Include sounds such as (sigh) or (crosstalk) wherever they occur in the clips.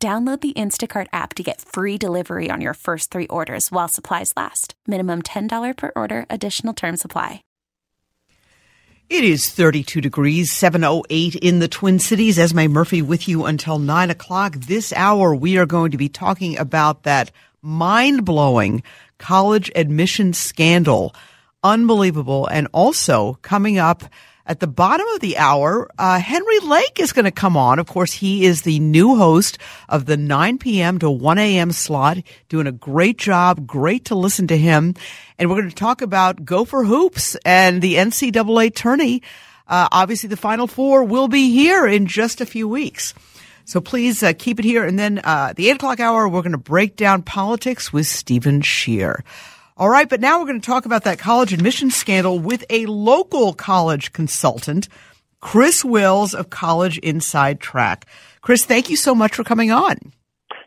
Download the Instacart app to get free delivery on your first three orders while supplies last. Minimum $10 per order, additional term supply. It is 32 degrees, 708 in the Twin Cities. Esme Murphy with you until 9 o'clock. This hour, we are going to be talking about that mind blowing college admission scandal. Unbelievable. And also coming up, at the bottom of the hour, uh, Henry Lake is going to come on. Of course, he is the new host of the 9 p.m. to 1 a.m. slot, doing a great job. Great to listen to him. And we're going to talk about Gopher Hoops and the NCAA tourney. Uh, obviously, the Final Four will be here in just a few weeks. So please uh, keep it here. And then uh, the 8 o'clock hour, we're going to break down politics with Stephen Shear. All right, but now we're going to talk about that college admission scandal with a local college consultant, Chris Wills of College Inside Track. Chris, thank you so much for coming on.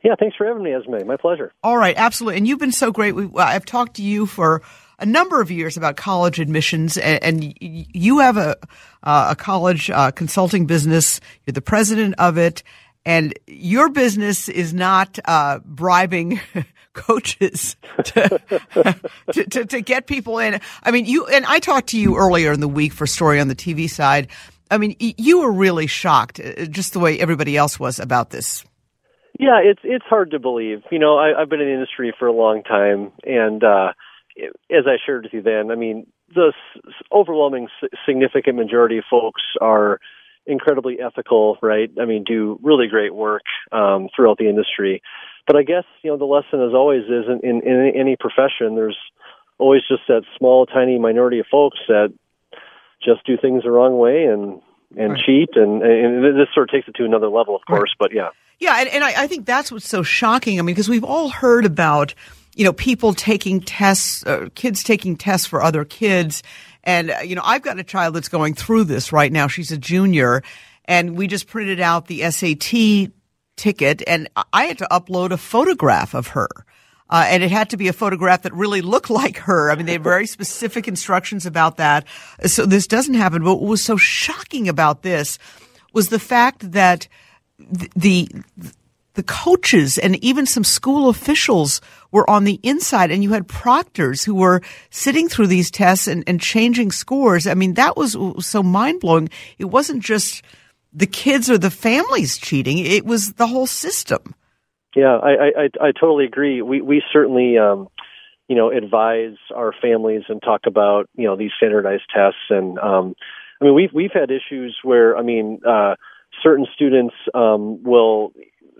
Yeah, thanks for having me, Esme. My pleasure. All right, absolutely. And you've been so great. We, I've talked to you for a number of years about college admissions, and, and you have a uh, a college uh, consulting business. You're the president of it, and your business is not uh, bribing (laughs) coaches to, (laughs) to, to, to, get people in. I mean, you and I talked to you earlier in the week for story on the TV side. I mean, you were really shocked, uh, just the way everybody else was about this. Yeah, it's it's hard to believe. You know, I, I've been in the industry for a long time, and uh, as I shared with you then, I mean, the overwhelming significant majority of folks are incredibly ethical, right? I mean, do really great work um, throughout the industry. But I guess you know the lesson, as always, is in, in, in any profession, there's always just that small, tiny minority of folks that just do things the wrong way and and right. cheat, and, and this sort of takes it to another level, of course. Right. But yeah, yeah, and, and I, I think that's what's so shocking. I mean, because we've all heard about you know people taking tests, uh, kids taking tests for other kids, and uh, you know I've got a child that's going through this right now. She's a junior, and we just printed out the SAT ticket, and I had to upload a photograph of her. Uh, and it had to be a photograph that really looked (laughs) like her. I mean, they have very specific instructions about that. So this doesn't happen. But what was so shocking about this was the fact that the, the coaches and even some school officials were on the inside and you had proctors who were sitting through these tests and, and changing scores. I mean, that was so mind blowing. It wasn't just the kids or the families cheating. It was the whole system. Yeah, I, I, I totally agree. We, we certainly, um, you know, advise our families and talk about, you know, these standardized tests. And, um, I mean, we've, we've had issues where, I mean, uh, certain students, um, will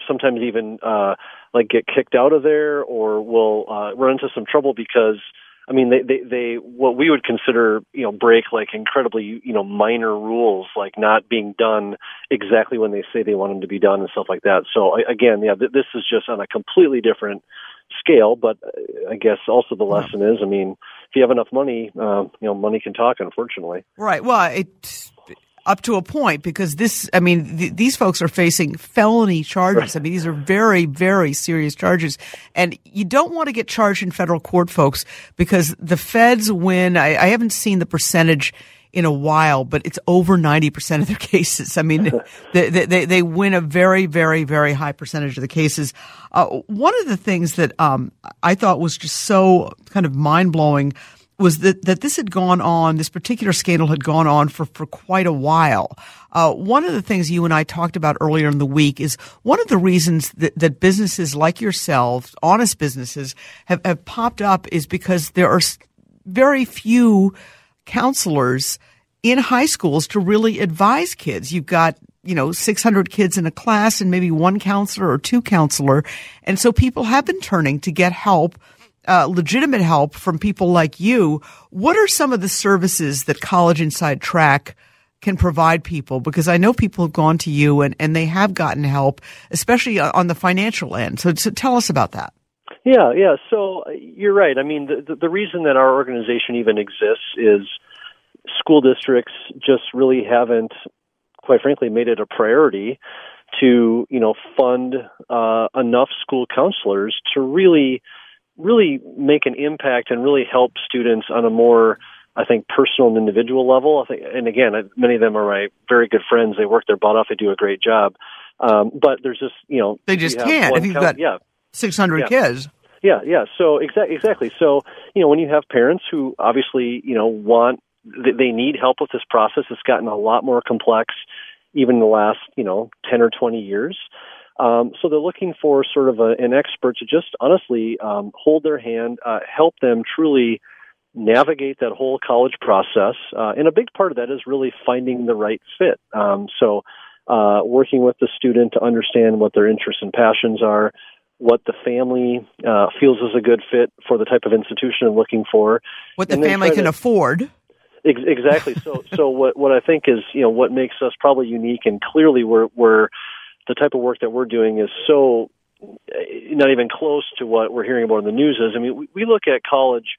sometimes even, uh, like get kicked out of there or will, uh, run into some trouble because, I mean, they, they, they, what we would consider, you know, break like incredibly, you know, minor rules, like not being done exactly when they say they want them to be done and stuff like that. So again, yeah, th- this is just on a completely different scale, but uh, I guess also the lesson is, I mean, if you have enough money, uh, you know, money can talk, unfortunately. Right. Well, it up to a point because this, I mean, th- these folks are facing felony charges. I mean, these are very, very serious charges. And you don't want to get charged in federal court, folks, because the feds win. I, I haven't seen the percentage in a while, but it's over 90% of their (laughs) cases. I mean, (laughs) they, they, they win a very, very, very high percentage of the cases. Uh, one of the things that um, I thought was just so kind of mind blowing was that, that this had gone on, this particular scandal had gone on for, for quite a while. Uh, one of the things you and I talked about earlier in the week is one of the reasons that, that businesses like yourselves, honest businesses, have, have popped up is because there are very few counselors in high schools to really advise kids. You've got you know 600 kids in a class and maybe one counselor or two counselor and so people have been turning to get help uh, legitimate help from people like you, what are some of the services that College Inside Track can provide people? Because I know people have gone to you and, and they have gotten help, especially on the financial end. So, so tell us about that. Yeah, yeah. So you're right. I mean, the, the reason that our organization even exists is school districts just really haven't, quite frankly, made it a priority to you know fund uh, enough school counselors to really really make an impact and really help students on a more I think personal and individual level. I think, and again, many of them are my very good friends. They work their butt off. They do a great job. Um, but there's just you know they just can't if you've count, got yeah. 600 yeah. kids. Yeah, yeah. So exactly, exactly. So you know, when you have parents who obviously you know want they need help with this process, it's gotten a lot more complex, even in the last you know 10 or 20 years. Um, so they're looking for sort of a, an expert to just honestly um, hold their hand, uh, help them truly navigate that whole college process. Uh, and a big part of that is really finding the right fit. Um, so uh, working with the student to understand what their interests and passions are, what the family uh, feels is a good fit for the type of institution they're looking for, what the family can to, afford. Ex- exactly. So, so what what I think is you know what makes us probably unique and clearly we're we're the type of work that we're doing is so eh, not even close to what we're hearing about in the news is. I mean, we, we look at college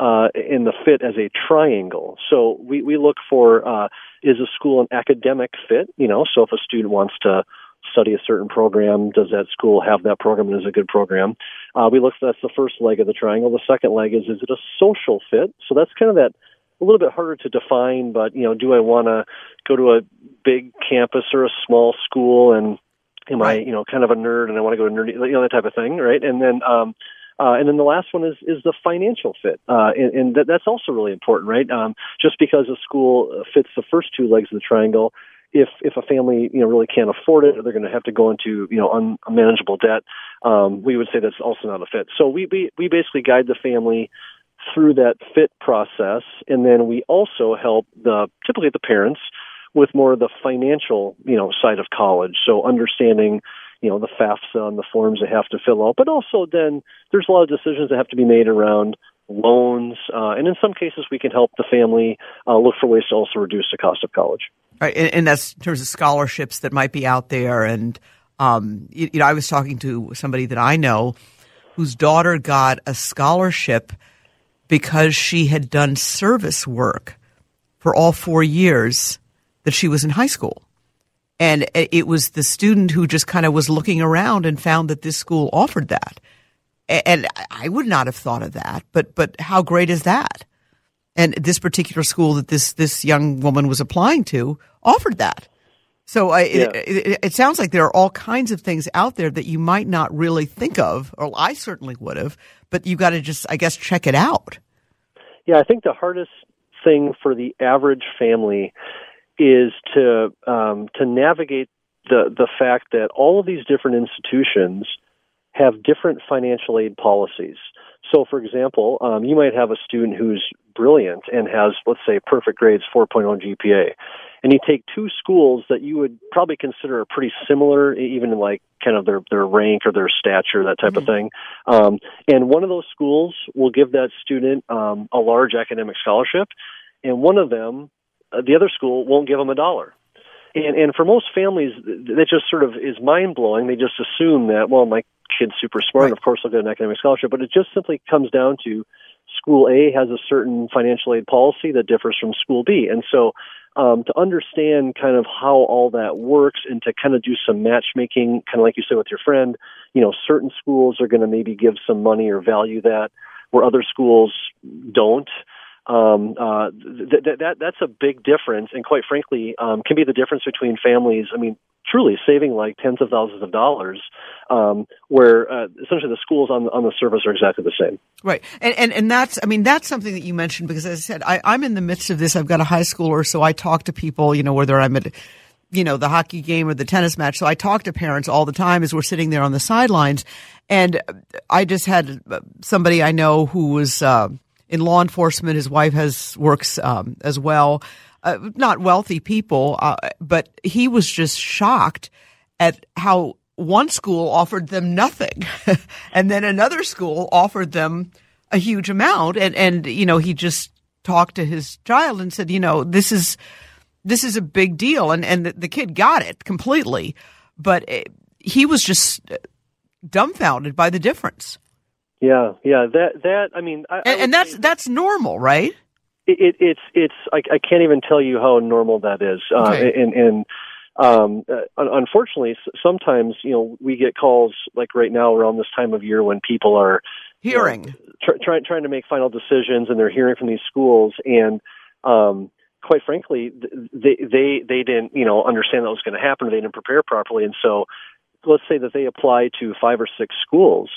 uh, in the fit as a triangle. So we, we look for uh, is a school an academic fit? You know, so if a student wants to study a certain program, does that school have that program and is a good program? Uh, we look that's the first leg of the triangle. The second leg is is it a social fit? So that's kind of that a little bit harder to define, but you know, do I want to go to a big campus or a small school and am right. I, you know, kind of a nerd and I want to go to nerdy, you know, that type of thing, right? And then um, uh, and then the last one is is the financial fit, uh, and, and that, that's also really important, right? Um, just because a school fits the first two legs of the triangle, if if a family you know really can't afford it, or they're going to have to go into you know unmanageable debt, um, we would say that's also not a fit. So we we, we basically guide the family through that fit process, and then we also help the typically the parents with more of the financial you know side of college. So understanding you know the FAFSA and the forms they have to fill out, but also then there's a lot of decisions that have to be made around loans, uh, and in some cases we can help the family uh, look for ways to also reduce the cost of college. Right, and, and that's in terms of scholarships that might be out there. And um, you, you know, I was talking to somebody that I know whose daughter got a scholarship because she had done service work for all four years that she was in high school. And it was the student who just kind of was looking around and found that this school offered that. And I would not have thought of that, but, but how great is that? And this particular school that this, this young woman was applying to offered that. So I, yeah. it, it, it, sounds like there are all kinds of things out there that you might not really think of, or I certainly would have, but you got to just, I guess, check it out. Yeah, I think the hardest thing for the average family is to um, to navigate the the fact that all of these different institutions have different financial aid policies. So, for example, um, you might have a student who's brilliant and has, let's say, perfect grades, 4.0 GPA, and you take two schools that you would probably consider are pretty similar, even in like kind of their their rank or their stature, that type mm-hmm. of thing. Um, and one of those schools will give that student um, a large academic scholarship, and one of them the other school won't give them a dollar. And and for most families, that just sort of is mind blowing. They just assume that well, my kid's super smart, right. of course they'll get an academic scholarship. But it just simply comes down to school A has a certain financial aid policy that differs from school B, and so um, to understand kind of how all that works and to kind of do some matchmaking, kind of like you said with your friend, you know, certain schools are going to maybe give some money or value that where other schools don't um, uh, th- th- that that's a big difference, and quite frankly, um, can be the difference between families. I mean, truly saving like tens of thousands of dollars, um, where uh, essentially the schools on on the surface are exactly the same. Right, and, and and that's I mean that's something that you mentioned because as I said I, I'm in the midst of this. I've got a high schooler, so I talk to people, you know, whether I'm at you know the hockey game or the tennis match. So I talk to parents all the time as we're sitting there on the sidelines, and I just had somebody I know who was. Uh, in law enforcement. His wife has works um, as well. Uh, not wealthy people, uh, but he was just shocked at how one school offered them nothing, (laughs) and then another school offered them a huge amount. And and you know he just talked to his child and said, you know, this is this is a big deal, and and the, the kid got it completely, but it, he was just dumbfounded by the difference. Yeah, yeah. That that I mean, I, and, I and that's that's normal, right? It, it, it's it's I, I can't even tell you how normal that is, uh, and and um, uh, unfortunately, sometimes you know we get calls like right now around this time of year when people are Hearing. try, try, trying to make final decisions and they're hearing from these schools and um quite frankly they they they didn't you know understand that was going to happen they didn't prepare properly and so let's say that they apply to five or six schools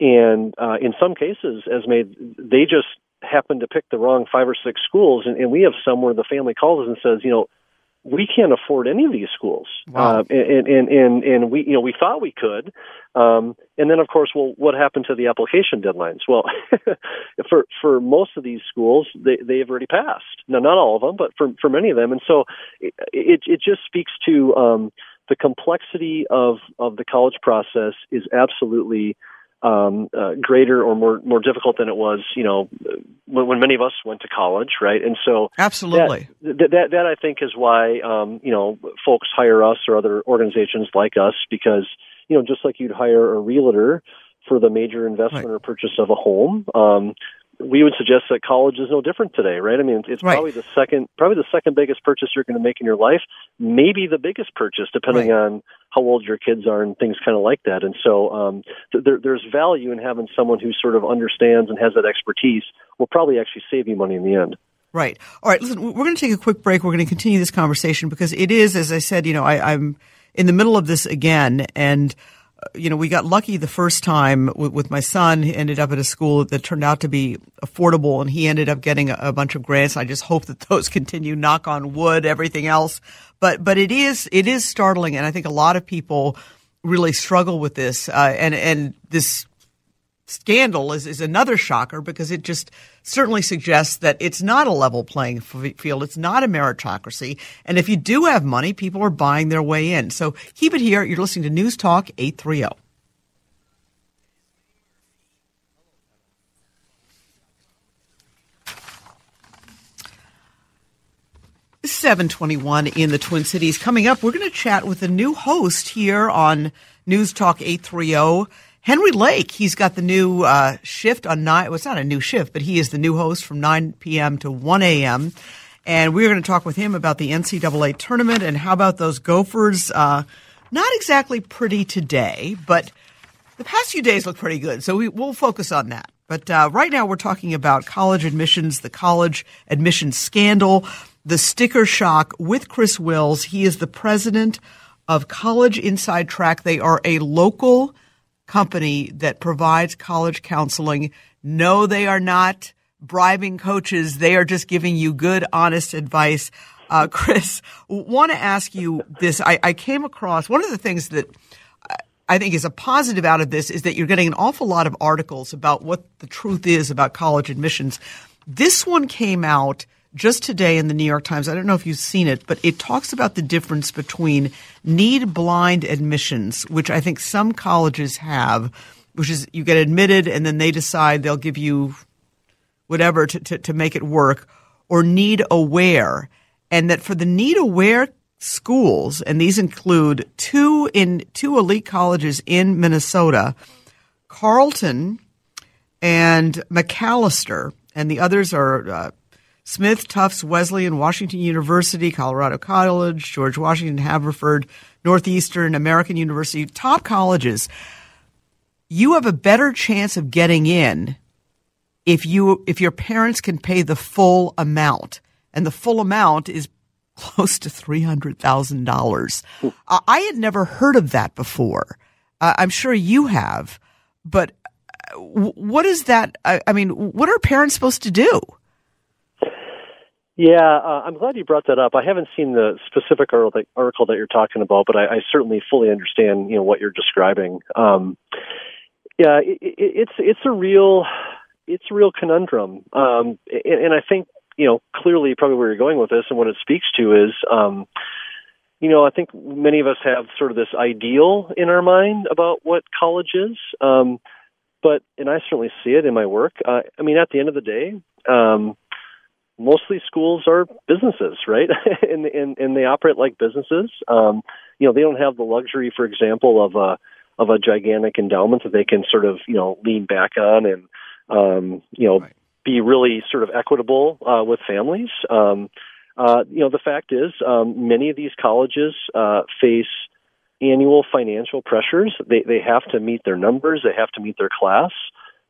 and uh in some cases Esme they just happen to pick the wrong five or six schools and, and we have some where the family calls us and says you know we can't afford any of these schools Wow. uh, and, and and and we you know we thought we could um, and then, of course, well, what happened to the application deadlines? Well, (laughs) for for most of these schools, they they have already passed. Now, not all of them, but for for many of them, and so it it, it just speaks to um, the complexity of of the college process is absolutely um, uh, greater or more more difficult than it was, you know, when, when many of us went to college, right? And so Absolutely. that, that that I think is why um, you know folks hire us or other organizations like us because you know just like you'd hire a realtor for the major investment Right. or purchase of a home. Um, we would suggest that college is no different today, right? I mean, it's Right. probably the second, probably the second biggest purchase you're going to make in your life, maybe the biggest purchase, depending Right. on how old your kids are and things kind of like that. And so, um, th- there, there's value in having someone who sort of understands and has that expertise. Will probably actually save you money in the end. Right. All right. Listen, we're going to take a quick break. We're going to continue this conversation because it is, as I said, you know, I, I'm in the middle of this again, and you know, we got lucky the first time with, my son. He ended up at a school that turned out to be affordable, and he ended up getting a, a bunch of grants. I just hope that (laughs) those continue. Knock on wood. Everything else, but but it is it is startling, and I think a lot of people really struggle with this, uh, and and this scandal is, is another shocker because it just certainly suggests that it's not a level playing field. It's not a meritocracy. And if you do have money, people are buying their way in. So keep it here. You're listening to News Talk 830. 721 in the Twin Cities. Coming up, we're going to chat with a new host here on News Talk 830. Henry Lake, he's got the new uh, shift on nine. Well, it's not a new shift, but he is the new host from 9 p.m. to 1 a.m. And we're going to talk with him about the NCAA tournament and how about those Gophers. Uh, not exactly pretty today, but the past few days look pretty good, so we, we'll focus on that. But uh, right now, we're talking about college admissions, the college admissions scandal, the sticker shock with Chris Wills. He is the president of College Inside Track. They are a local company that provides college counseling. No, they are not bribing coaches. They are just giving you good, honest advice. Uh, (laughs) Chris, want to ask you this. I, I came across one of the things that I think is a positive out of this is that you're getting an awful lot of articles about what the truth is about college admissions. This one came out just today in the New York Times. I don't know if you've seen it, but it talks about the difference between need blind admissions, which I think some colleges have, which is you get admitted and then they decide they'll give you whatever to, to, to make it work, or need aware. And that for the need aware schools, and these include two in two elite colleges in Minnesota, Carleton and Macalester, and the others are uh, Smith, Tufts, Wesleyan, Washington University, Colorado College, George Washington, Haverford, Northeastern, American University, top colleges. You have a better chance of getting in if you if your parents can pay the full amount, and the full amount is (laughs) close to three hundred thousand dollars. I had never heard of that before. Uh, I'm sure you have, but uh, what is that? I, I mean, what are parents supposed to do? Yeah, uh, I'm glad you brought that up. I haven't seen the specific article that, you're talking about, but I, I certainly fully understand, you know, what you're describing. Um, yeah, it, it, it's it's a real it's a real conundrum, um, and, and I think you know clearly probably where you're going with this and what it speaks to is, um, you know, I think many of us have sort of this ideal in our mind about what college is, um, but and I certainly see it in my work. Uh, I mean, at the end of the day. Most of these schools are businesses, right? (laughs) and, and and they operate like businesses. Um, you know, they don't have the luxury, for example, of a of a gigantic endowment that they can sort of you know lean back on and um, you know right. be really sort of equitable uh, with families. Um, uh, you know, the fact is, um, many of these colleges uh, face annual financial pressures. They they have to meet their numbers. They have to meet their class.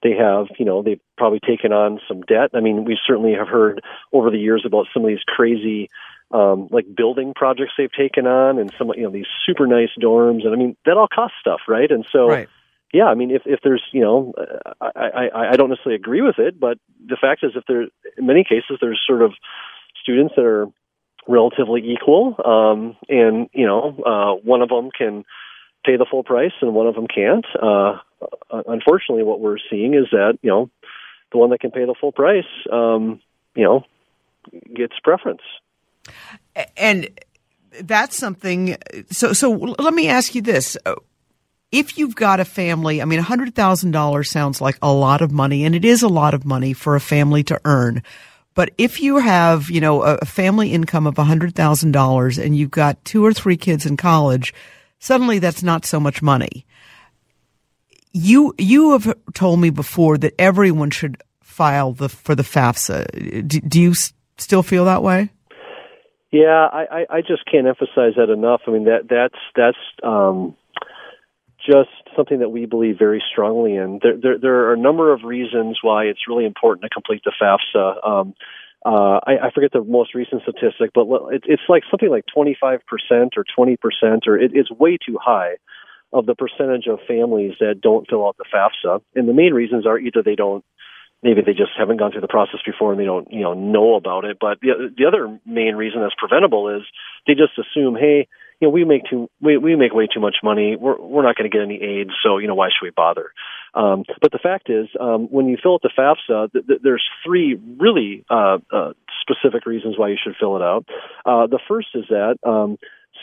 They have, you know, they've probably taken on some debt. I mean, we certainly have heard over the years about some of these crazy, um, like building projects they've taken on, and some, you know, these super nice dorms, and I mean, that all costs stuff, right? And so, right. yeah, I mean, if if there's, you know, I, I I don't necessarily agree with it, but the fact is, if there, in many cases, there's sort of students that are relatively equal, um, and you know, uh, one of them can pay the full price and one of them can't. Uh, unfortunately, what we're seeing is that you know, the one that can pay the full price, um, you know, gets preference. And that's something. So, so let me ask you this: if you've got a family, I mean, hundred thousand dollars sounds like a lot of money, and it is a lot of money for a family to earn. But if you have, you know, a family income of $100,000 and you've got two or three kids in college, suddenly that's not so much money. You, you have told me before that everyone should file the, for the FAFSA. Do, do you still feel that way? Yeah, I, I just can't emphasize that enough. I mean, that, that's, that's, um, just something that we believe very strongly in. There, there, there are a number of reasons why it's really important to complete the FAFSA. Um, uh, I, I forget the most recent statistic, but it, it's like something like 25% or 20%, or it, it's way too high of the percentage of families that don't fill out the FAFSA. And the main reasons are either they don't, maybe they just haven't gone through the process before and they don't, you know, know about it. But the, the other main reason that's preventable is they just assume, hey, you know, we make too we we make way too much money. We're we're not going to get any aid, so you know, why should we bother? Um, but the fact is, um, when you fill out the FAFSA, th- th- there's three really uh, uh, specific reasons why you should fill it out. Uh, the first is that um,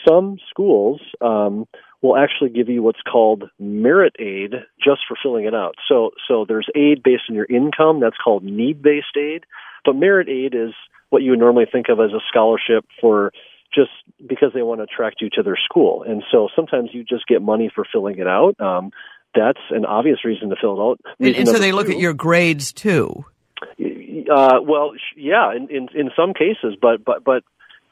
some schools um, will actually give you what's called merit aid just for filling it out. So so there's aid based on your income. That's called need based aid. But merit aid is what you would normally think of as a scholarship for just because they want to attract you to their school. And so sometimes you just get money for filling it out. Um, that's an obvious reason to fill it out. And, and so they look at your grades too. Uh, well, yeah, in, in in some cases, but but but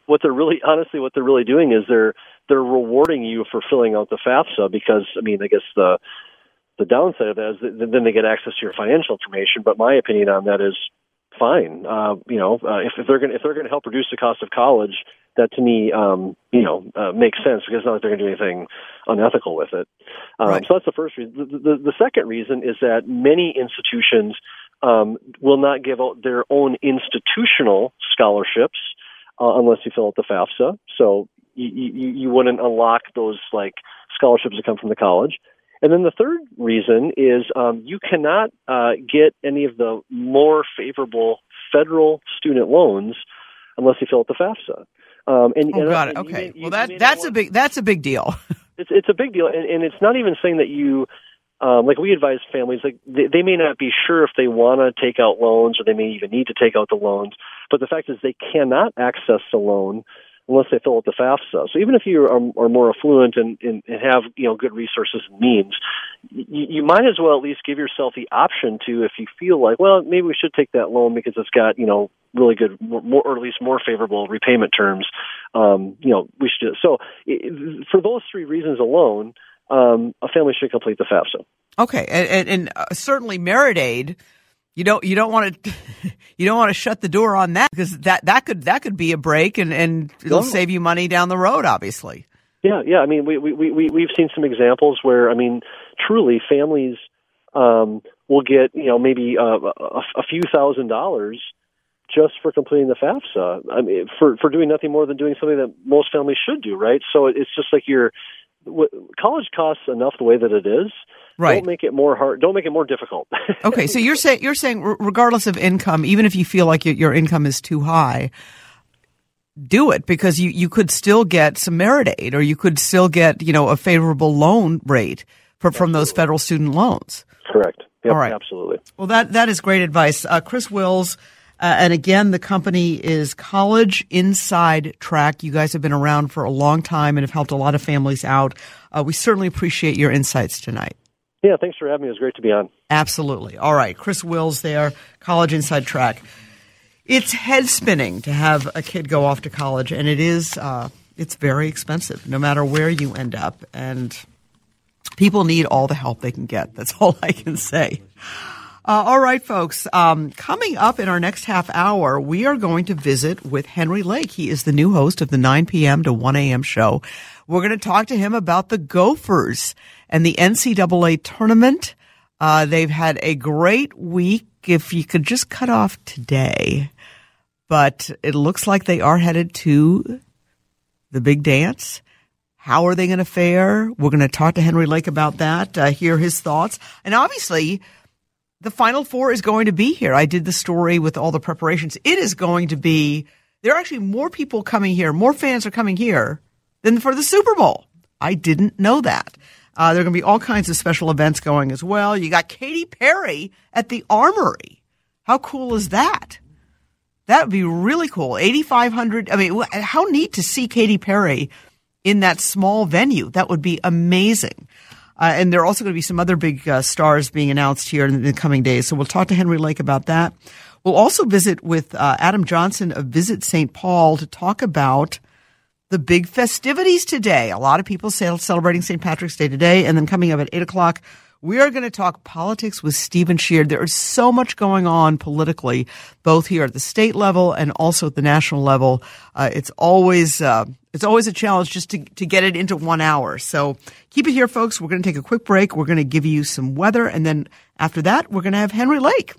what they're really (laughs) honestly what they're really doing is they're they're rewarding you for filling out the FAFSA because I mean I guess the the downside of that is that then they get access to your financial information. But my opinion on that is fine. Uh, you know, uh, if, if they're going if they're going to help reduce the cost of college, that to me, um, you know, uh, makes sense because it's not like they're going to do anything unethical with it. Um, right. So that's the first reason. The, the, the, second reason is that many institutions um, will not give out their own institutional scholarships uh, unless you fill out the FAFSA. So you, you, you wouldn't unlock those like scholarships that come from the college. And then the third reason is um, you cannot uh, get any of the more favorable federal student loans unless you fill out the FAFSA. Um, and, oh, and, got it. Okay. May, well, that that's a big that's a big deal. (laughs) it's it's a big deal, and, and it's not even saying that you. Um, like we advise families, like they, they may not be sure if they want to take out loans, or they may even need to take out the loans. But the fact is, they cannot access the loan unless they fill out the FAFSA. So even if you are, are more affluent and, and, and have you know good resources and means, you, you might as well at least give yourself the option to, if you feel like, well, maybe we should take that loan because it's got you know really good, more or at least more favorable repayment terms. Um, you know, we should. So it, for those three reasons alone, um, a family should complete the FAFSA. Okay, and, and, and uh, certainly merit aid you don't you don't want to (laughs) you don't want to shut the door on that because that that could that could be a break and and it'll save you money down the road obviously yeah yeah i mean we we we we've seen some examples where i mean truly families um will get you know maybe uh, a, a few thousand dollars just for completing the FAFSA. I mean, for for doing nothing more than doing something that most families should do, right? So it's just like you're college costs enough the way that it is. Right. Don't make it more hard. Don't make it more difficult. (laughs) okay, so you're saying you're saying regardless of income, even if you feel like your income is too high, do it because you you could still get some merit aid, or you could still get you know a favorable loan rate for, from those federal student loans. Correct. Yep, All right. Absolutely. Well, that that is great advice, uh, Chris Wills Uh, and again, the company is College Inside Track. You guys have been around for a long time and have helped a lot of families out. Uh, we certainly appreciate your insights tonight. Yeah, thanks for having me. It was great to be on. Absolutely. All right. Chris Wills there, College Inside Track. It's head spinning to have a kid go off to college, and it is, uh, it's very expensive no matter where you end up. And people need all the help they can get. That's (laughs) all I can say. Uh, all right, folks. Um, coming up in our next half hour, we are going to visit with Henry Lake. He is the new host of the 9 p.m. to 1 a.m. show. We're going to talk to him about the Gophers and the NCAA tournament. Uh, they've had a great week. If you could just cut off today, but it looks like they are headed to the big dance. How are they going to fare? We're going to talk to Henry Lake about that, uh, hear his thoughts. And obviously, the Final Four is going to be here. I did the story with all the preparations. It is going to be, there are actually more people coming here, more fans are coming here than for the Super Bowl. I didn't know that. Uh, there are going to be all kinds of special events going as well. You got Katy Perry at the Armory. How cool is that? That would be really cool. 8,500. I mean, how neat to see Katy Perry in that small venue. That would be amazing. Uh, and there are also going to be some other big uh, stars being announced here in the coming days. So we'll talk to Henry Lake about that. We'll also visit with uh, Adam Johnson of Visit St. Paul to talk about the big festivities today. A lot of people celebrating St. Patrick's Day today. And then coming up at 8 o'clock, we are going to talk politics with Stephen Sheard. There is so much going on politically, both here at the state level and also at the national level. Uh, it's always uh, it's always a challenge just to, to get it into one hour. So keep it here, folks. We're going to take a quick break. We're going to give you some weather, and then after that, we're going to have Henry Lake.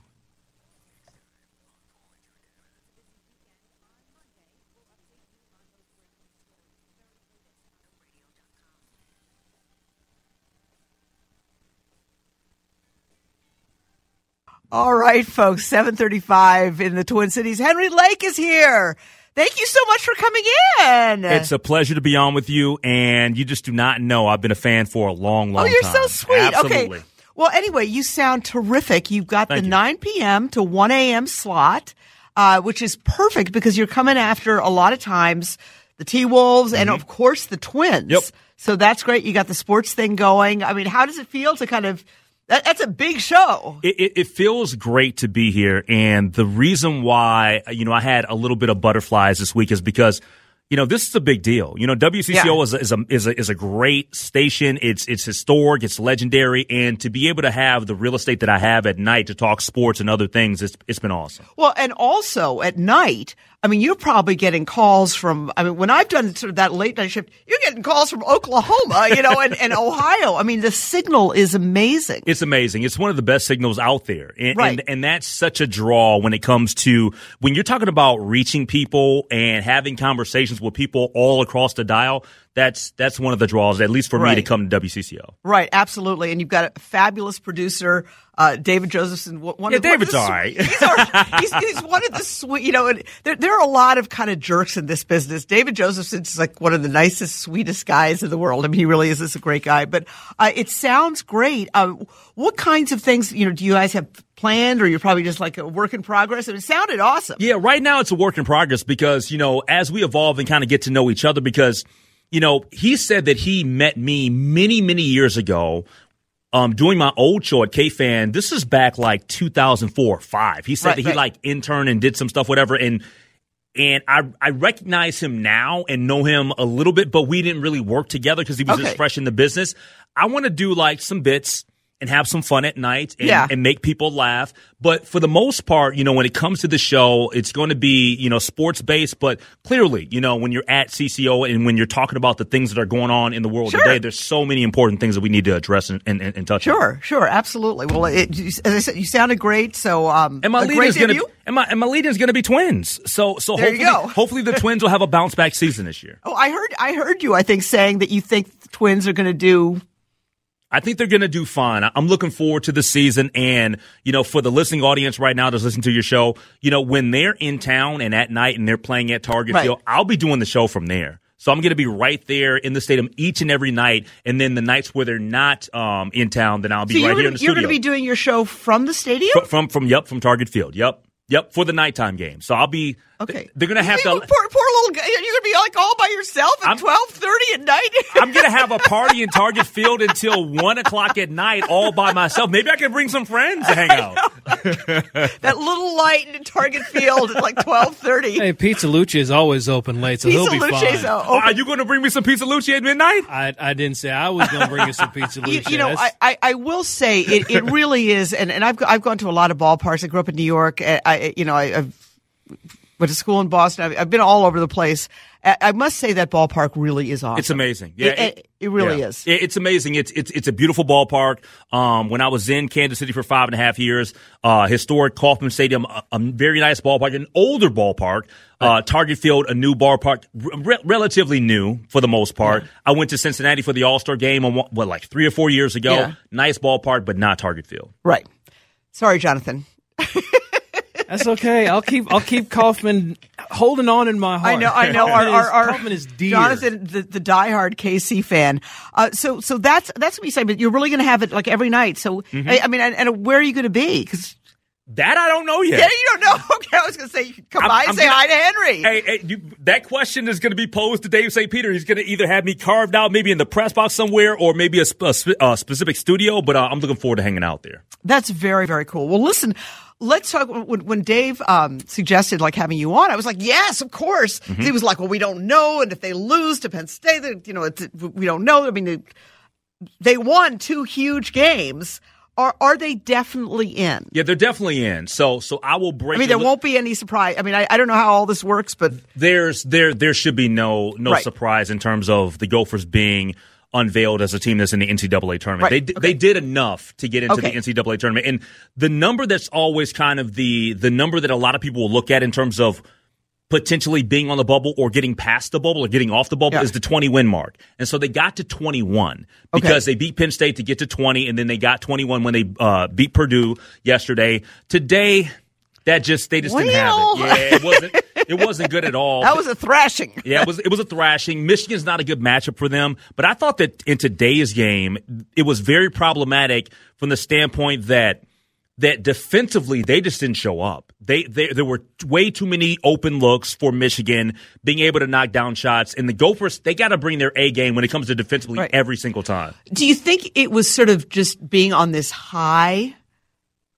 All right, folks, 735 in the Twin Cities. Henry Lake is here. Thank you so much for coming in. It's a pleasure to be on with you, and you just do not know I've been a fan for a long, long time. Oh, you're time. so sweet. Absolutely. Okay. Well, anyway, you sound terrific. You've got Thank the you. 9 p.m. to 1 a.m. slot, uh, which is perfect because you're coming after a lot of times the T Wolves and, of course, the Twins. Mm-hmm. Yep. So that's great. You got the sports thing going. I mean, how does it feel to kind of that, that's a big show. It, it, it feels great to be here, and the reason why you know I had a little bit of butterflies this week is because you know this is a big deal. You know WCCO Yeah. is, a, is a is a is a great station. It's it's historic. It's legendary, and to be able to have the real estate that I have at night to talk sports and other things, it's it's been awesome. Well, and also at night, I mean, you're probably getting calls from, I mean, when I've done sort of that late night shift, you're getting calls from Oklahoma, you know, and, and Ohio. I mean, the signal is amazing. It's amazing. It's one of the best signals out there. And, Right. and, and that's such a draw when it comes to when you're talking about reaching people and having conversations with people all across the dial. That's that's one of the draws, at least for me, to come to WCCO. Right, absolutely. And you've got a fabulous producer, uh, David Josephson. One Yeah, of, David's one of the all right. He's, all right. he's, he's one of the sweet, you know, and there, there are a lot of kind of jerks in this business. David Josephson's like one of the nicest, sweetest guys in the world. I mean, he really is just a great guy. But uh, it sounds great. Uh, what kinds of things, you know, do you guys have planned or you're probably just like a work in progress? It sounded awesome. Yeah, right now it's a work in progress because, you know, as we evolve and kind of get to know each other, because, you know, he said that he met me many, many years ago. Um, doing my old show at K-Fan, this is back like 2004 or 5. He said Right, that he right. like interned and did some stuff, whatever. And, and I, I recognize him now and know him a little bit, but we didn't really work together because he was Okay. just fresh in the business. I want to do like some bits and have some fun at night and, Yeah. and make people laugh. But for the most part, you know, when it comes to the show, it's going to be, you know, sports based, but clearly, you know, when you're at CCO and when you're talking about the things that are going on in the world Sure. today, there's so many important things that we need to address and, and, and touch on. Sure, sure, absolutely. Well, it, as I said, you sounded great. So, um, And my lead great is going to and my and my lead is going to be twins. So so There hopefully hopefully the twins will have a bounce back season this year. (laughs) Oh, I heard, I heard you. I think saying that you think the Twins are going to do. I think they're going to do fine. I'm looking forward to the season. And, you know, for the listening audience right now that's listening to your show, you know, when they're in town and at night and they're playing at Target Right. Field, I'll be doing the show from there. So I'm going to be right there in the stadium each and every night. And then the nights where they're not um, in town, then I'll be So right you're here gonna, in the you're studio. going to be doing your show from the stadium. from, from, from, yep, from Target Field. Yep. Yep, for the nighttime game. So I'll be. Okay. They're gonna have You to. Poor, poor little guy. You're gonna be like all by yourself at twelve thirty at night. (laughs) I'm gonna have a party in Target Field until one o'clock at night, all by myself. Maybe I can bring some friends to hang out. (laughs) that little light in Target Field at like twelve thirty. Hey, Pizza Luce is always open late, so he'll be Luce's fine. uh, open. Are you gonna bring me some pizza Luce at midnight? I, I didn't say I was going to bring you some Pizza You, Luce. you know, I, I, I will say it, it really is, and, and I've I've gone to a lot of ballparks. I grew up in New York. I, I you know I, I've went to school in Boston. I've, I've been all over the place. I, I must say that ballpark really is awesome. It's amazing. Yeah, It- it- it really yeah. is. It- it's amazing. It's it's it's a beautiful ballpark. Um, when I was in Kansas City for five and a half years, uh, historic Kauffman Stadium, a, a very nice ballpark, an older ballpark. Uh, Target Field, a new ballpark, re- relatively new for the most part. I went to Cincinnati for the All Star game, on what, what like three or four years ago. Yeah. Nice ballpark, but not Target Field. Right. Sorry, Jonathan. (laughs) That's okay. I'll keep I'll keep Kauffman holding on in my heart. I know, I know. (laughs) Our, Kauffman our, is, our Kauffman is dear. Jonathan, the, the diehard KC fan. Uh, so, so that's that's what you say. But you're really going to have it like every night. So, Mm-hmm. I, I mean, and, and where are you going to be? Because That I don't know yet. yeah, you don't know. (laughs) Okay, I was going to say come I'm- by and I'm say gonna- hi to Henry. Hey, hey you, that question is going to be posed to Dave St. Peter. He's going to either have me carved out, maybe in the press box somewhere, or maybe a, a, a specific studio. But uh, I'm looking forward to hanging out there. That's very, very cool. Well, listen, let's talk. When, when Dave um, suggested like having you on, I was like, yes, of course. Mm-hmm. He was like, well, we don't know, and if they lose to Penn State, you know, it's, we don't know. I mean, they, they won two huge games. Are are they definitely in? Yeah, they're definitely in. So, so I will break. I mean, there won't be any surprise. I mean, I, I don't know how all this works, but There's there there should be no no Right. surprise in terms of the Gophers being unveiled as a team that's in the NCAA tournament. Right. They Okay. they did enough to get into Okay. the NCAA tournament, and the number that's always kind of the the number that a lot of people will look at in terms of potentially being on the bubble or getting past the bubble or getting off the bubble Yeah. is the 20 win mark. And so they got to 21 because they beat Penn State to get to 20 and then they got 21 when they uh, beat Purdue yesterday. Today that just they just didn't have it. Yeah, it wasn't (laughs) it wasn't good at all. that was a thrashing. Yeah, it was it was a thrashing. Michigan's not a good matchup for them, but I thought that in today's game, it was very problematic from the standpoint that that defensively they just didn't show up. They, they there were way too many open looks for Michigan being able to knock down shots, and the Gophers they got to bring their A game when it comes to defensively Right. every single time. Do you think it was sort of just being on this high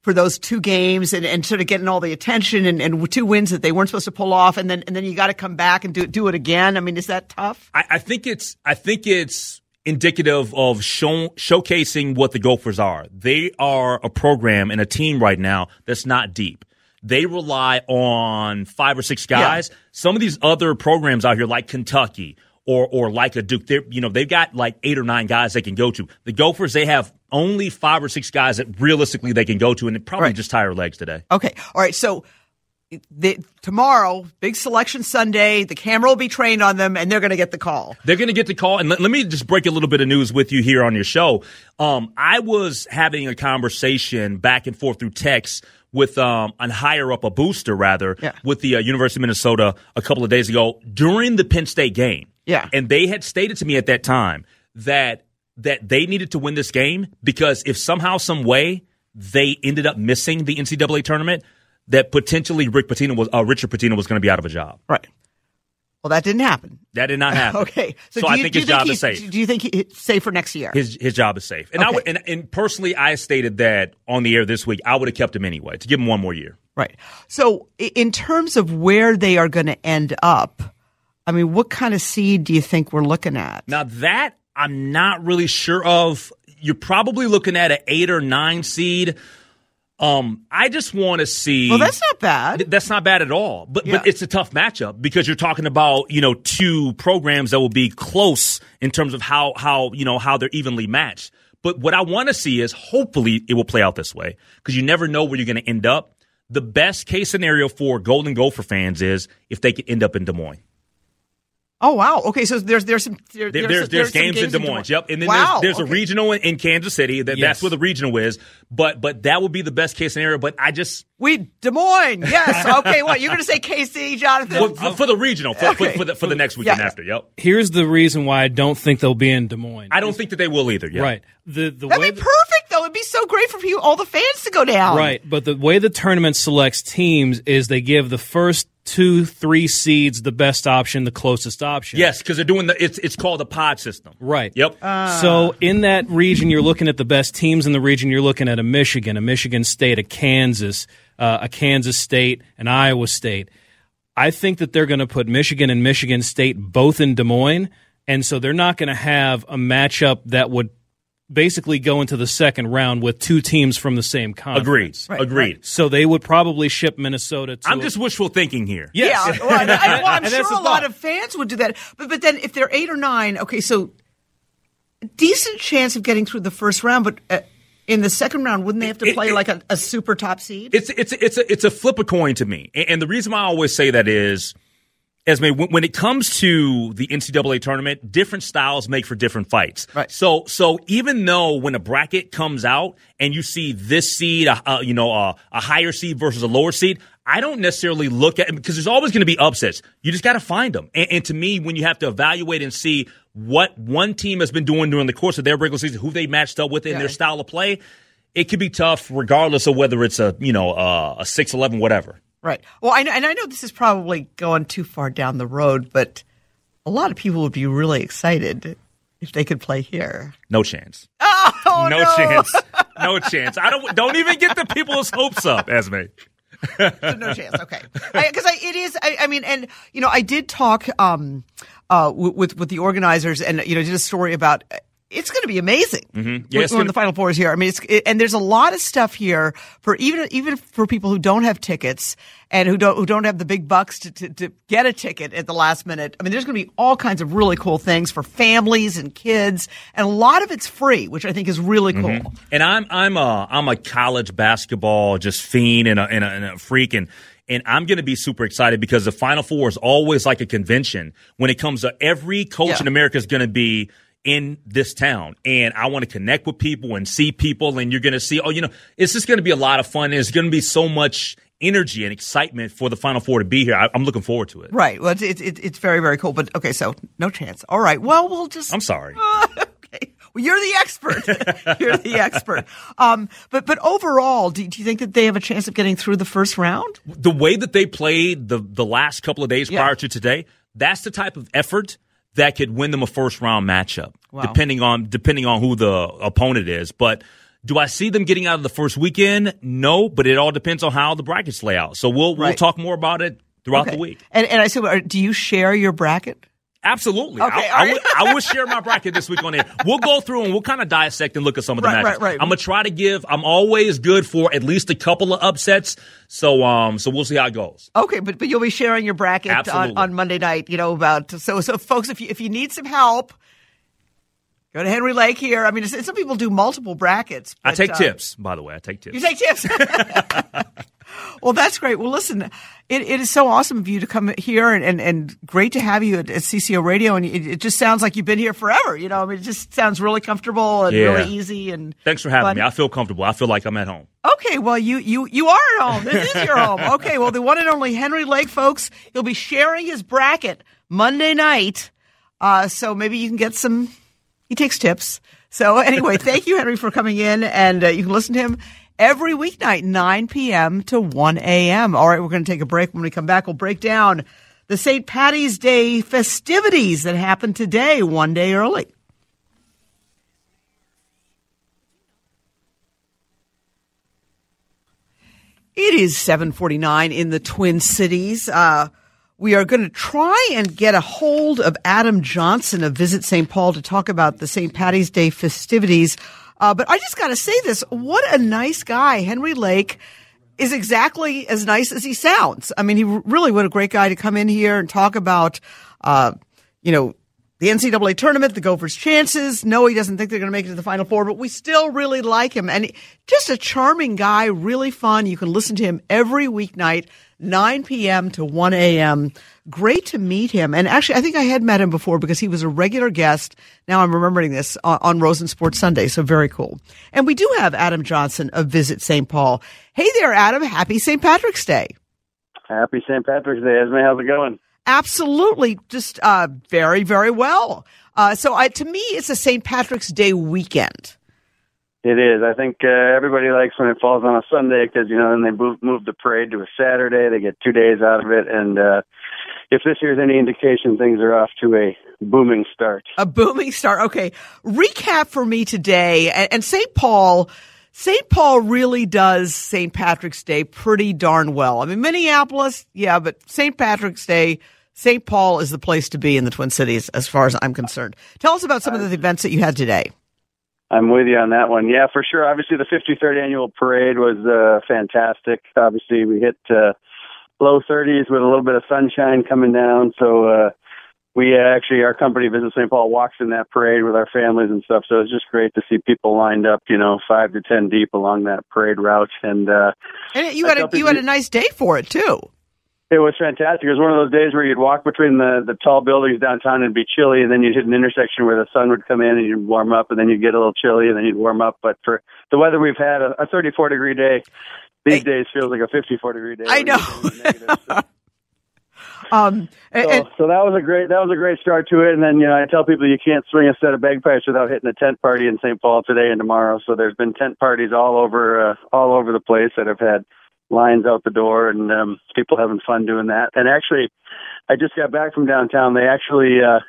for those two games and, and sort of getting all the attention and, and two wins that they weren't supposed to pull off, and then and then you got to come back and do do it again? I mean, is that tough? I, I think it's I think it's indicative of show, showcasing what the Gophers are. They are a program and a team right now that's not deep. They rely on five or six guys. Some of these other programs out here, like Kentucky or or like a Duke, they're you know they've got like eight or nine guys they can go to. The Gophers they have only five or six guys that realistically they can go to, and probably Right. just tire legs today. Okay, all right. So the, tomorrow, big selection Sunday, the camera will be trained on them, and they're going to get the call. They're going to get the call. And let, let me just break a little bit of news with you here on your show. Um, I was having a conversation back and forth through text with um, a higher up, a booster rather, Yeah. with the uh, University of Minnesota a couple of days ago during the Penn State game. Yeah. And they had stated to me at that time that that they needed to win this game because if somehow, some way, they ended up missing the NCAA tournament, that potentially Rick Pitino was uh, Richard Pitino was going to be out of a job. Right. Well, that didn't happen. That did not happen. (laughs) Okay. So, do I you- think do his you job is safe. Do you think he's safe for next year? his his job is safe. And I Okay. would, and, and personally, I stated that on the air this week. I would have kept him anyway to give him one more year. Right. So, in terms of where they are going to end up, I mean, what kind of seed do you think we're looking at? Now that I'm not really sure of. You're probably looking at an eight or nine seed. Um, I just want to see. well, that's not bad. That's not bad at all. But Yeah. but it's a tough matchup because you're talking about you know two programs that will be close in terms of how how you know how they're evenly matched. But what I want to see is hopefully it will play out this way because you never know where you're going to end up. The best case scenario for Golden Gopher fans is if they could end up in Des Moines. Oh wow. Okay, so there's there's some there, There- there's there's, some games, in Des Moines. Yep, and then wow. there's, there's okay. a regional in, in Kansas City. That, Yes. That's where the regional is. But but that would be the best case scenario. But I just We Des Moines. Yes. (laughs) Okay. What you're going to say, KC, Jonathan? well, for, for the regional for, for, Okay. for the for the next weekend Yeah. after. Yep. Here's the reason why I don't think they'll be in Des Moines. I don't think that they will either. Yeah. Right. The the That'd way be perfect, though. It'd be so so great for people, all the fans to go down. Right, but the way the tournament selects teams is they give the first two, three seeds the best option, the closest option. Yes, because they're doing the. It's it's called the pod system. Right. Yep. So in that region, you're looking at the best teams in the region. You're looking at a Michigan, a Michigan State, a Kansas, uh, a Kansas State, an Iowa State. I think that they're going to put Michigan and Michigan State both in Des Moines, and so they're not going to have a matchup that would basically go into the second round with two teams from the same Agreed. conference. Agreed. So they would probably ship Minnesota to. I'm a- just wishful thinking here. Yes. Yeah, well, I, I, well, (laughs) I'm sure a the lot of fans would do that. But but then if they're eight or nine, okay, so decent chance of getting through the first round. But uh, in the second round, wouldn't they have to It- play it- like a, a super top seed? It's it's it's a it's a flip a coin to me, and, and the reason why I always say that is, Esme, when, when it comes to the NCAA tournament, different styles make for different fights. Right. So so even though when a bracket comes out and you see this seed, uh, uh, you know, uh, a higher seed versus a lower seed. I don't necessarily look at because there's always going to be upsets. You just got to find them. And, and to me, when you have to evaluate and see what one team has been doing during the course of their regular season, who they matched up with in Yeah. their style of play, it could be tough regardless of whether it's a you know uh, a six eleven whatever. Right. Well, I know, and I know this is probably going too far down the road, but a lot of people would be really excited if they could play here. No chance. Oh no, no. chance. No chance. I don't. Don't even get the people's hopes up, Esme. no chance. Okay, because I, it is. I, I mean, and you know, I did talk um, uh, with with the organizers, and you know, did a story about. It's going to be amazing mm-hmm. Yeah, when, gonna- the Final Four is here. I mean, it's it, and there's a lot of stuff here for even even for people who don't have tickets and who don't who don't have the big bucks to, to, to get a ticket at the last minute. I mean, there's going to be all kinds of really cool things for families and kids, and a lot of it's free, which I think is really mm-hmm. cool. And I'm I'm a I'm a college basketball just fiend and a, and a, and a freak and. And I'm going to be super excited because the Final Four is always like a convention when it comes to every coach Yeah. in America is going to be in this town. And I want to connect with people and see people. And you're going to see, oh, you know, it's just going to be a lot of fun. There's going to be so much energy and excitement for the Final Four to be here. I, I'm looking forward to it. Right. Well, it's, it's it's it's very very cool. But okay, so no chance. All right. Well, we'll just I'm sorry. (laughs) okay. Well, you're the expert. (laughs) you're the expert. Um, but but overall, do, do you think that they have a chance of getting through the first round? the way that they played the the last couple of days Yeah. prior to today, that's the type of effort that could win them a first round matchup, Wow. depending on depending on who the opponent is. But do I see them getting out of the first weekend? No, but it all depends on how the brackets lay out. So we'll we'll talk more about it throughout Okay. the week. And and I said, do you share your bracket? Absolutely. Okay, I, I, would, I would share my bracket this week on air. We'll go through and we'll kind of dissect and look at some of the Right, matches. right, right. I'm gonna try to give. I'm always good for at least a couple of upsets. So um, so we'll see how it goes. Okay, but but you'll be sharing your bracket on, on Monday night. You know about so so folks, if you if you need some help. Go to Henry Lake here. I mean, some people do multiple brackets. I take uh, tips, by the way. I take tips. You take tips. (laughs) (laughs) well, that's great. Well, listen, it, it is so awesome of you to come here and, and, and great to have you at, at CCO Radio. And it, it just sounds like you've been here forever. You know, I mean, it just sounds really comfortable and Yeah. really easy. And Thanks for having fun. me. I feel comfortable. I feel like I'm at home. Okay, well, you you you are at home. This is your home. Okay, well, the one and only Henry Lake, folks, he'll be sharing his bracket Monday night. Uh, so maybe you can get some. He takes tips. So anyway, thank you, Henry, for coming in, and uh, you can listen to him every weeknight, 9 p.m. to 1 a.m. All right, we're going to take a break. When we come back, we'll break down the St. Patty's Day festivities that happened today, one day early. It is 749 in the Twin Cities. Uh, we are going to try and get a hold of Adam Johnson of Visit St. Paul to talk about the St. Patty's Day festivities. Uh, but I just got to say this. What a nice guy. Henry Lake is exactly as nice as he sounds. I mean, he really what a great guy to come in here and talk about, uh, you know, the NCAA tournament, the Gophers' chances. No, he doesn't think they're going to make it to the Final Four, but we still really like him. And just a charming guy, really fun. You can listen to him every weeknight, 9 p.m. to 1 a.m. Great to meet him. And actually, I think I had met him before because he was a regular guest. Now I'm remembering this on, on Rosen Sports Sunday. So very cool. And we do have Adam Johnson of Visit St. Paul. Hey there, Adam. Happy St. Patrick's Day. Happy St. Patrick's Day, Esme. How's it going? Absolutely, just uh, very, very well. Uh, so, I, to me, it's a St. Patrick's Day weekend. It is. I think uh, everybody likes when it falls on a Sunday because you know then they move move the parade to a Saturday. They get two days out of it, and uh, if this year's any indication, things are off to a booming start. A booming start. Okay, recap for me today, and, and St. Paul. St. Paul really does St. Patrick's Day pretty darn well. I mean, Minneapolis, yeah, but St. Patrick's Day, St. Paul is the place to be in the Twin Cities, as far as I'm concerned. Tell us about some of the events that you had today. I'm with you on that one. Yeah, for sure. Obviously, the 53rd annual parade was uh, fantastic. Obviously, we hit uh, low 30s with a little bit of sunshine coming down. So uh, we uh, actually, our company, Visit St. Paul, walks in that parade with our families and stuff. So it's just great to see people lined up, you know, five to ten deep along that parade route. And, uh, and you had a, you had a nice day for it too. It was fantastic. It was one of those days where you'd walk between the the tall buildings downtown and be chilly, and then you'd hit an intersection where the sun would come in and you'd warm up, and then you'd get a little chilly, and then you'd warm up. But for the weather we've had, a, a 34 degree day these days feels like a 54 degree day. I know. (laughs) um, so, and, so that was a great that was a great start to it. And then you know I tell people you can't swing a set of bagpipes without hitting a tent party in St. Paul today and tomorrow. So there's been tent parties all over uh, all over the place that have had lines out the door and um, people having fun doing that. And actually, I just got back from downtown. They actually uh,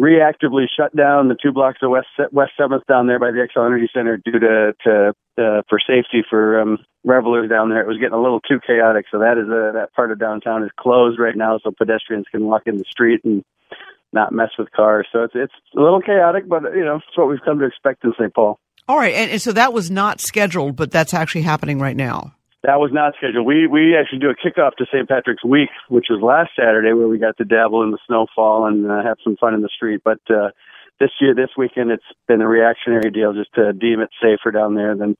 reactively shut down the two blocks of West West Seventh down there by the Xcel Energy Center due to to uh, for safety for um, revelers down there. It was getting a little too chaotic, so that is a, that part of downtown is closed right now, so pedestrians can walk in the street and not mess with cars. So it's it's a little chaotic, but you know it's what we've come to expect in St. Paul. All right, and, and so that was not scheduled, but that's actually happening right now. That was not scheduled. We we actually do a kickoff to St. Patrick's Week, which was last Saturday, where we got to dabble in the snowfall and uh, have some fun in the street. But uh, this year, this weekend, it's been a reactionary deal, just to deem it safer down there than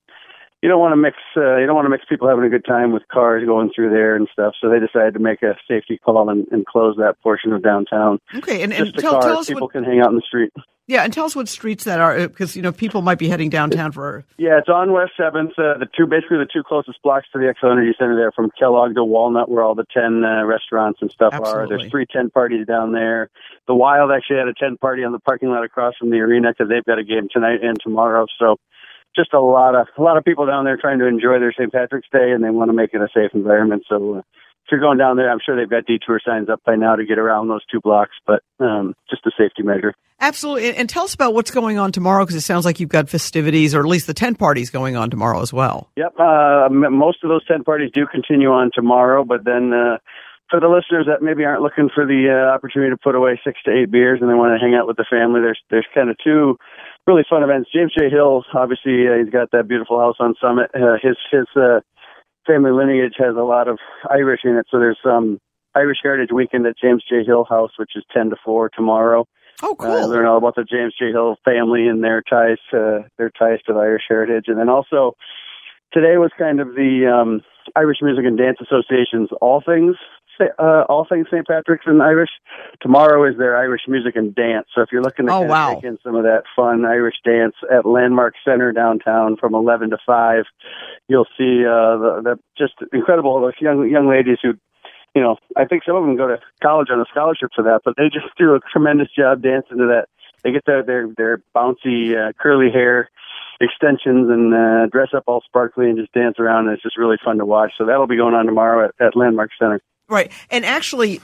you don't want to mix uh, you don't want to mix people having a good time with cars going through there and stuff. So they decided to make a safety call and, and close that portion of downtown. Okay, and, and Just tell, cars. tell us people what, can hang out in the street. yeah, and tell us what streets that are because you know people might be heading downtown for. Yeah, it's on West Seventh. Uh, the two basically the two closest blocks to the Xcel Energy Center there, from Kellogg to Walnut, where all the ten uh, restaurants and stuff are. There's three tent parties down there. The Wild actually had a tent party on the parking lot across from the arena because they've got a game tonight and tomorrow. So just a lot of a lot of people down there trying to enjoy their St. Patrick's Day, and they want to make it a safe environment. So. Uh, if you're going down there, I'm sure they've got detour signs up by now to get around those two blocks, but um, just a safety measure. Absolutely, and, and tell us about what's going on tomorrow because it sounds like you've got festivities or at least the tent parties going on tomorrow as well. Yep. Uh, most of those tent parties do continue on tomorrow, but then uh, for the listeners that maybe aren't looking for the uh, opportunity to put away six to eight beers and they want to hang out with the family, there's there's kind of two really fun events. James J. Hill, obviously, uh, he's got that beautiful house on Summit. Uh, his his uh, family lineage has a lot of Irish in it, so there's um Irish Heritage Weekend at James J. Hill House, which is ten to four tomorrow. Oh, Uh, cool! learn all about the James J. Hill family and their ties to their ties to the Irish heritage, and then also today was kind of the um, Irish Music and Dance Association's All Things uh, All Things St. Patrick's and Irish. Tomorrow is their Irish Music and Dance. So if you're looking to Oh, wow. take in some of that fun Irish dance at Landmark Center downtown from 11 to 5, you'll see uh, the, the just incredible those young young ladies who you know, I think some of them go to college on a scholarship for that, but they just (laughs) do a tremendous job dancing to that. They get their their, their bouncy uh, curly hair extensions and uh, dress up all sparkly and just dance around, and it's just really fun to watch. So that'll be going on tomorrow at, at Landmark Center. Right, and actually,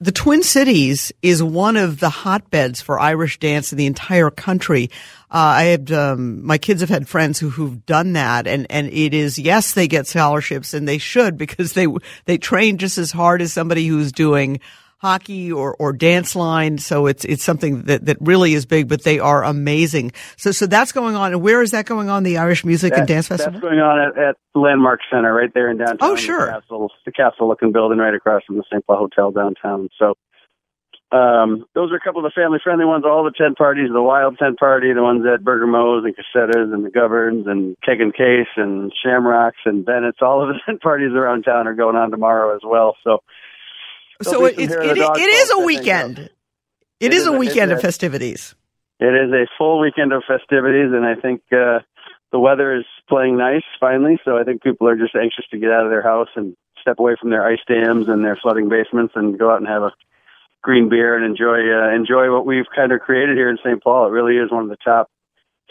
the Twin Cities is one of the hotbeds for Irish dance in the entire country. Uh, I had um, my kids have had friends who who've done that, and and it is yes, they get scholarships, and they should because they they train just as hard as somebody who's doing hockey or, or dance line. So it's it's something that, that really is big, but they are amazing. So so that's going on. And where is that going on? The Irish Music and Dance Festival. That's going on at, at Landmark Center right there in downtown. Oh, the sure. castle, the castle looking building right across from the St. Paul Hotel downtown. So um, those are a couple of the family friendly ones. All the tent parties, the Wild Tent Party, the ones at Burger Moe's and Cossetta's and the Governs and Keg and Case and Shamrocks and Bennett's. All of the (laughs) tent parties around town are going on tomorrow as well. So so it, it's, it, dog it is a weekend. It It is is a a- weekend of festivities. It is a full weekend of festivities, and I think uh, the weather is playing nice finally. So I think people are just anxious to get out of their house and step away from their ice dams and their flooding basements and go out and have a green beer and enjoy uh, enjoy what we've kind of created here in St. Paul. It really is one of the top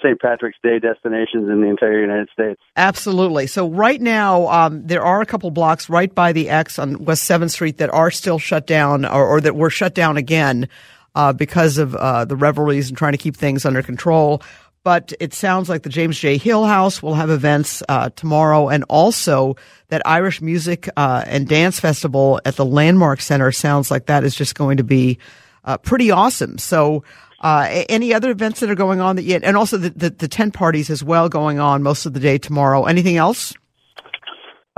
St. Patrick's Day destinations in the entire United States. Absolutely. So right now, um, there are a couple blocks right by the X on West Seventh Street that are still shut down, or, or that were shut down again uh, because of uh, the revelries and trying to keep things under control. But it sounds like the James J. Hill House will have events uh, tomorrow, and also that Irish Music uh, and Dance Festival at the Landmark Center sounds like that is just going to be uh, pretty awesome. So uh, any other events that are going on that yet, and also the, the, the tent parties as well going on most of the day tomorrow. Anything else?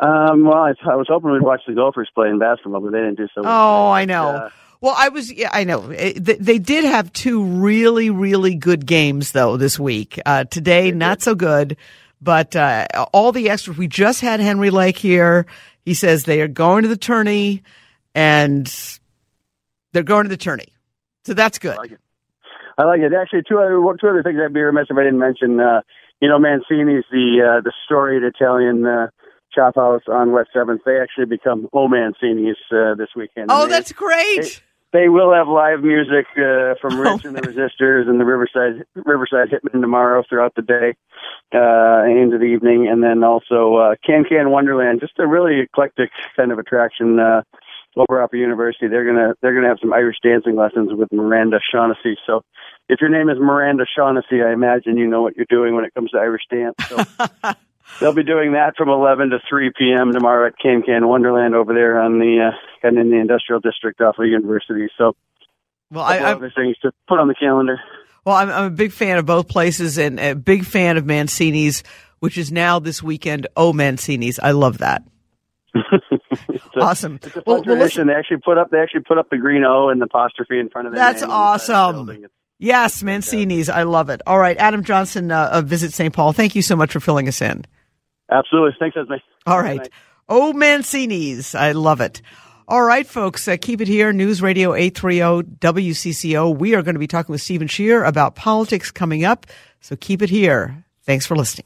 Um, well, I, I, was hoping we'd watch the Gophers play in basketball, but they didn't do so. Oh, I know. Uh, well, I was, yeah, I know. They did have two really, really good games though this week. Uh, today, not so good, but uh, all the extras. We just had Henry Lake here. He says they are going to the tourney, and they're going to the tourney, so that's good. I like it. Actually, two other two other things I'd be remiss if I didn't mention. Uh, you know, Mancini's the uh, the storied Italian uh, chop house on West Seventh. They actually become O'Mancini's uh, this weekend. Oh, they, that's great. They, they, will have live music uh, from oh, Rich oh, and the Resistors and the Riverside Riverside Hitmen tomorrow throughout the day uh, into the evening, and then also uh, Can Can Wonderland. Just a really eclectic kind of attraction. Uh, over Upper University, they're gonna they're gonna have some Irish dancing lessons with Miranda Shaughnessy. So, if your name is Miranda Shaughnessy, I imagine you know what you're doing when it comes to Irish dance. So, (laughs) they'll be doing that from 11 to 3 p.m. tomorrow at Can Can Wonderland over there on the uh, kind of in the industrial district off of University. So, well, I, other things to put on the calendar. Well, I'm, I'm a big fan of both places and a big fan of Mancini's, which is now this weekend. Oh, Mancini's! I love that. (laughs) a, awesome. It's a fun well, tradition. Well, they actually put up they actually put up the green O and the apostrophe in front of the That's awesome. Yes, Mancini's. I love it. All right, Adam Johnson uh, of Visit St. Paul. Thank you so much for filling us in. Absolutely. Thanks, Esme. All right. Oh, Mancini's. I love it. All right, folks, uh, keep it here. News Radio 830 WCCO. We are going to be talking with Steven Schier about politics coming up. So keep it here. Thanks for listening.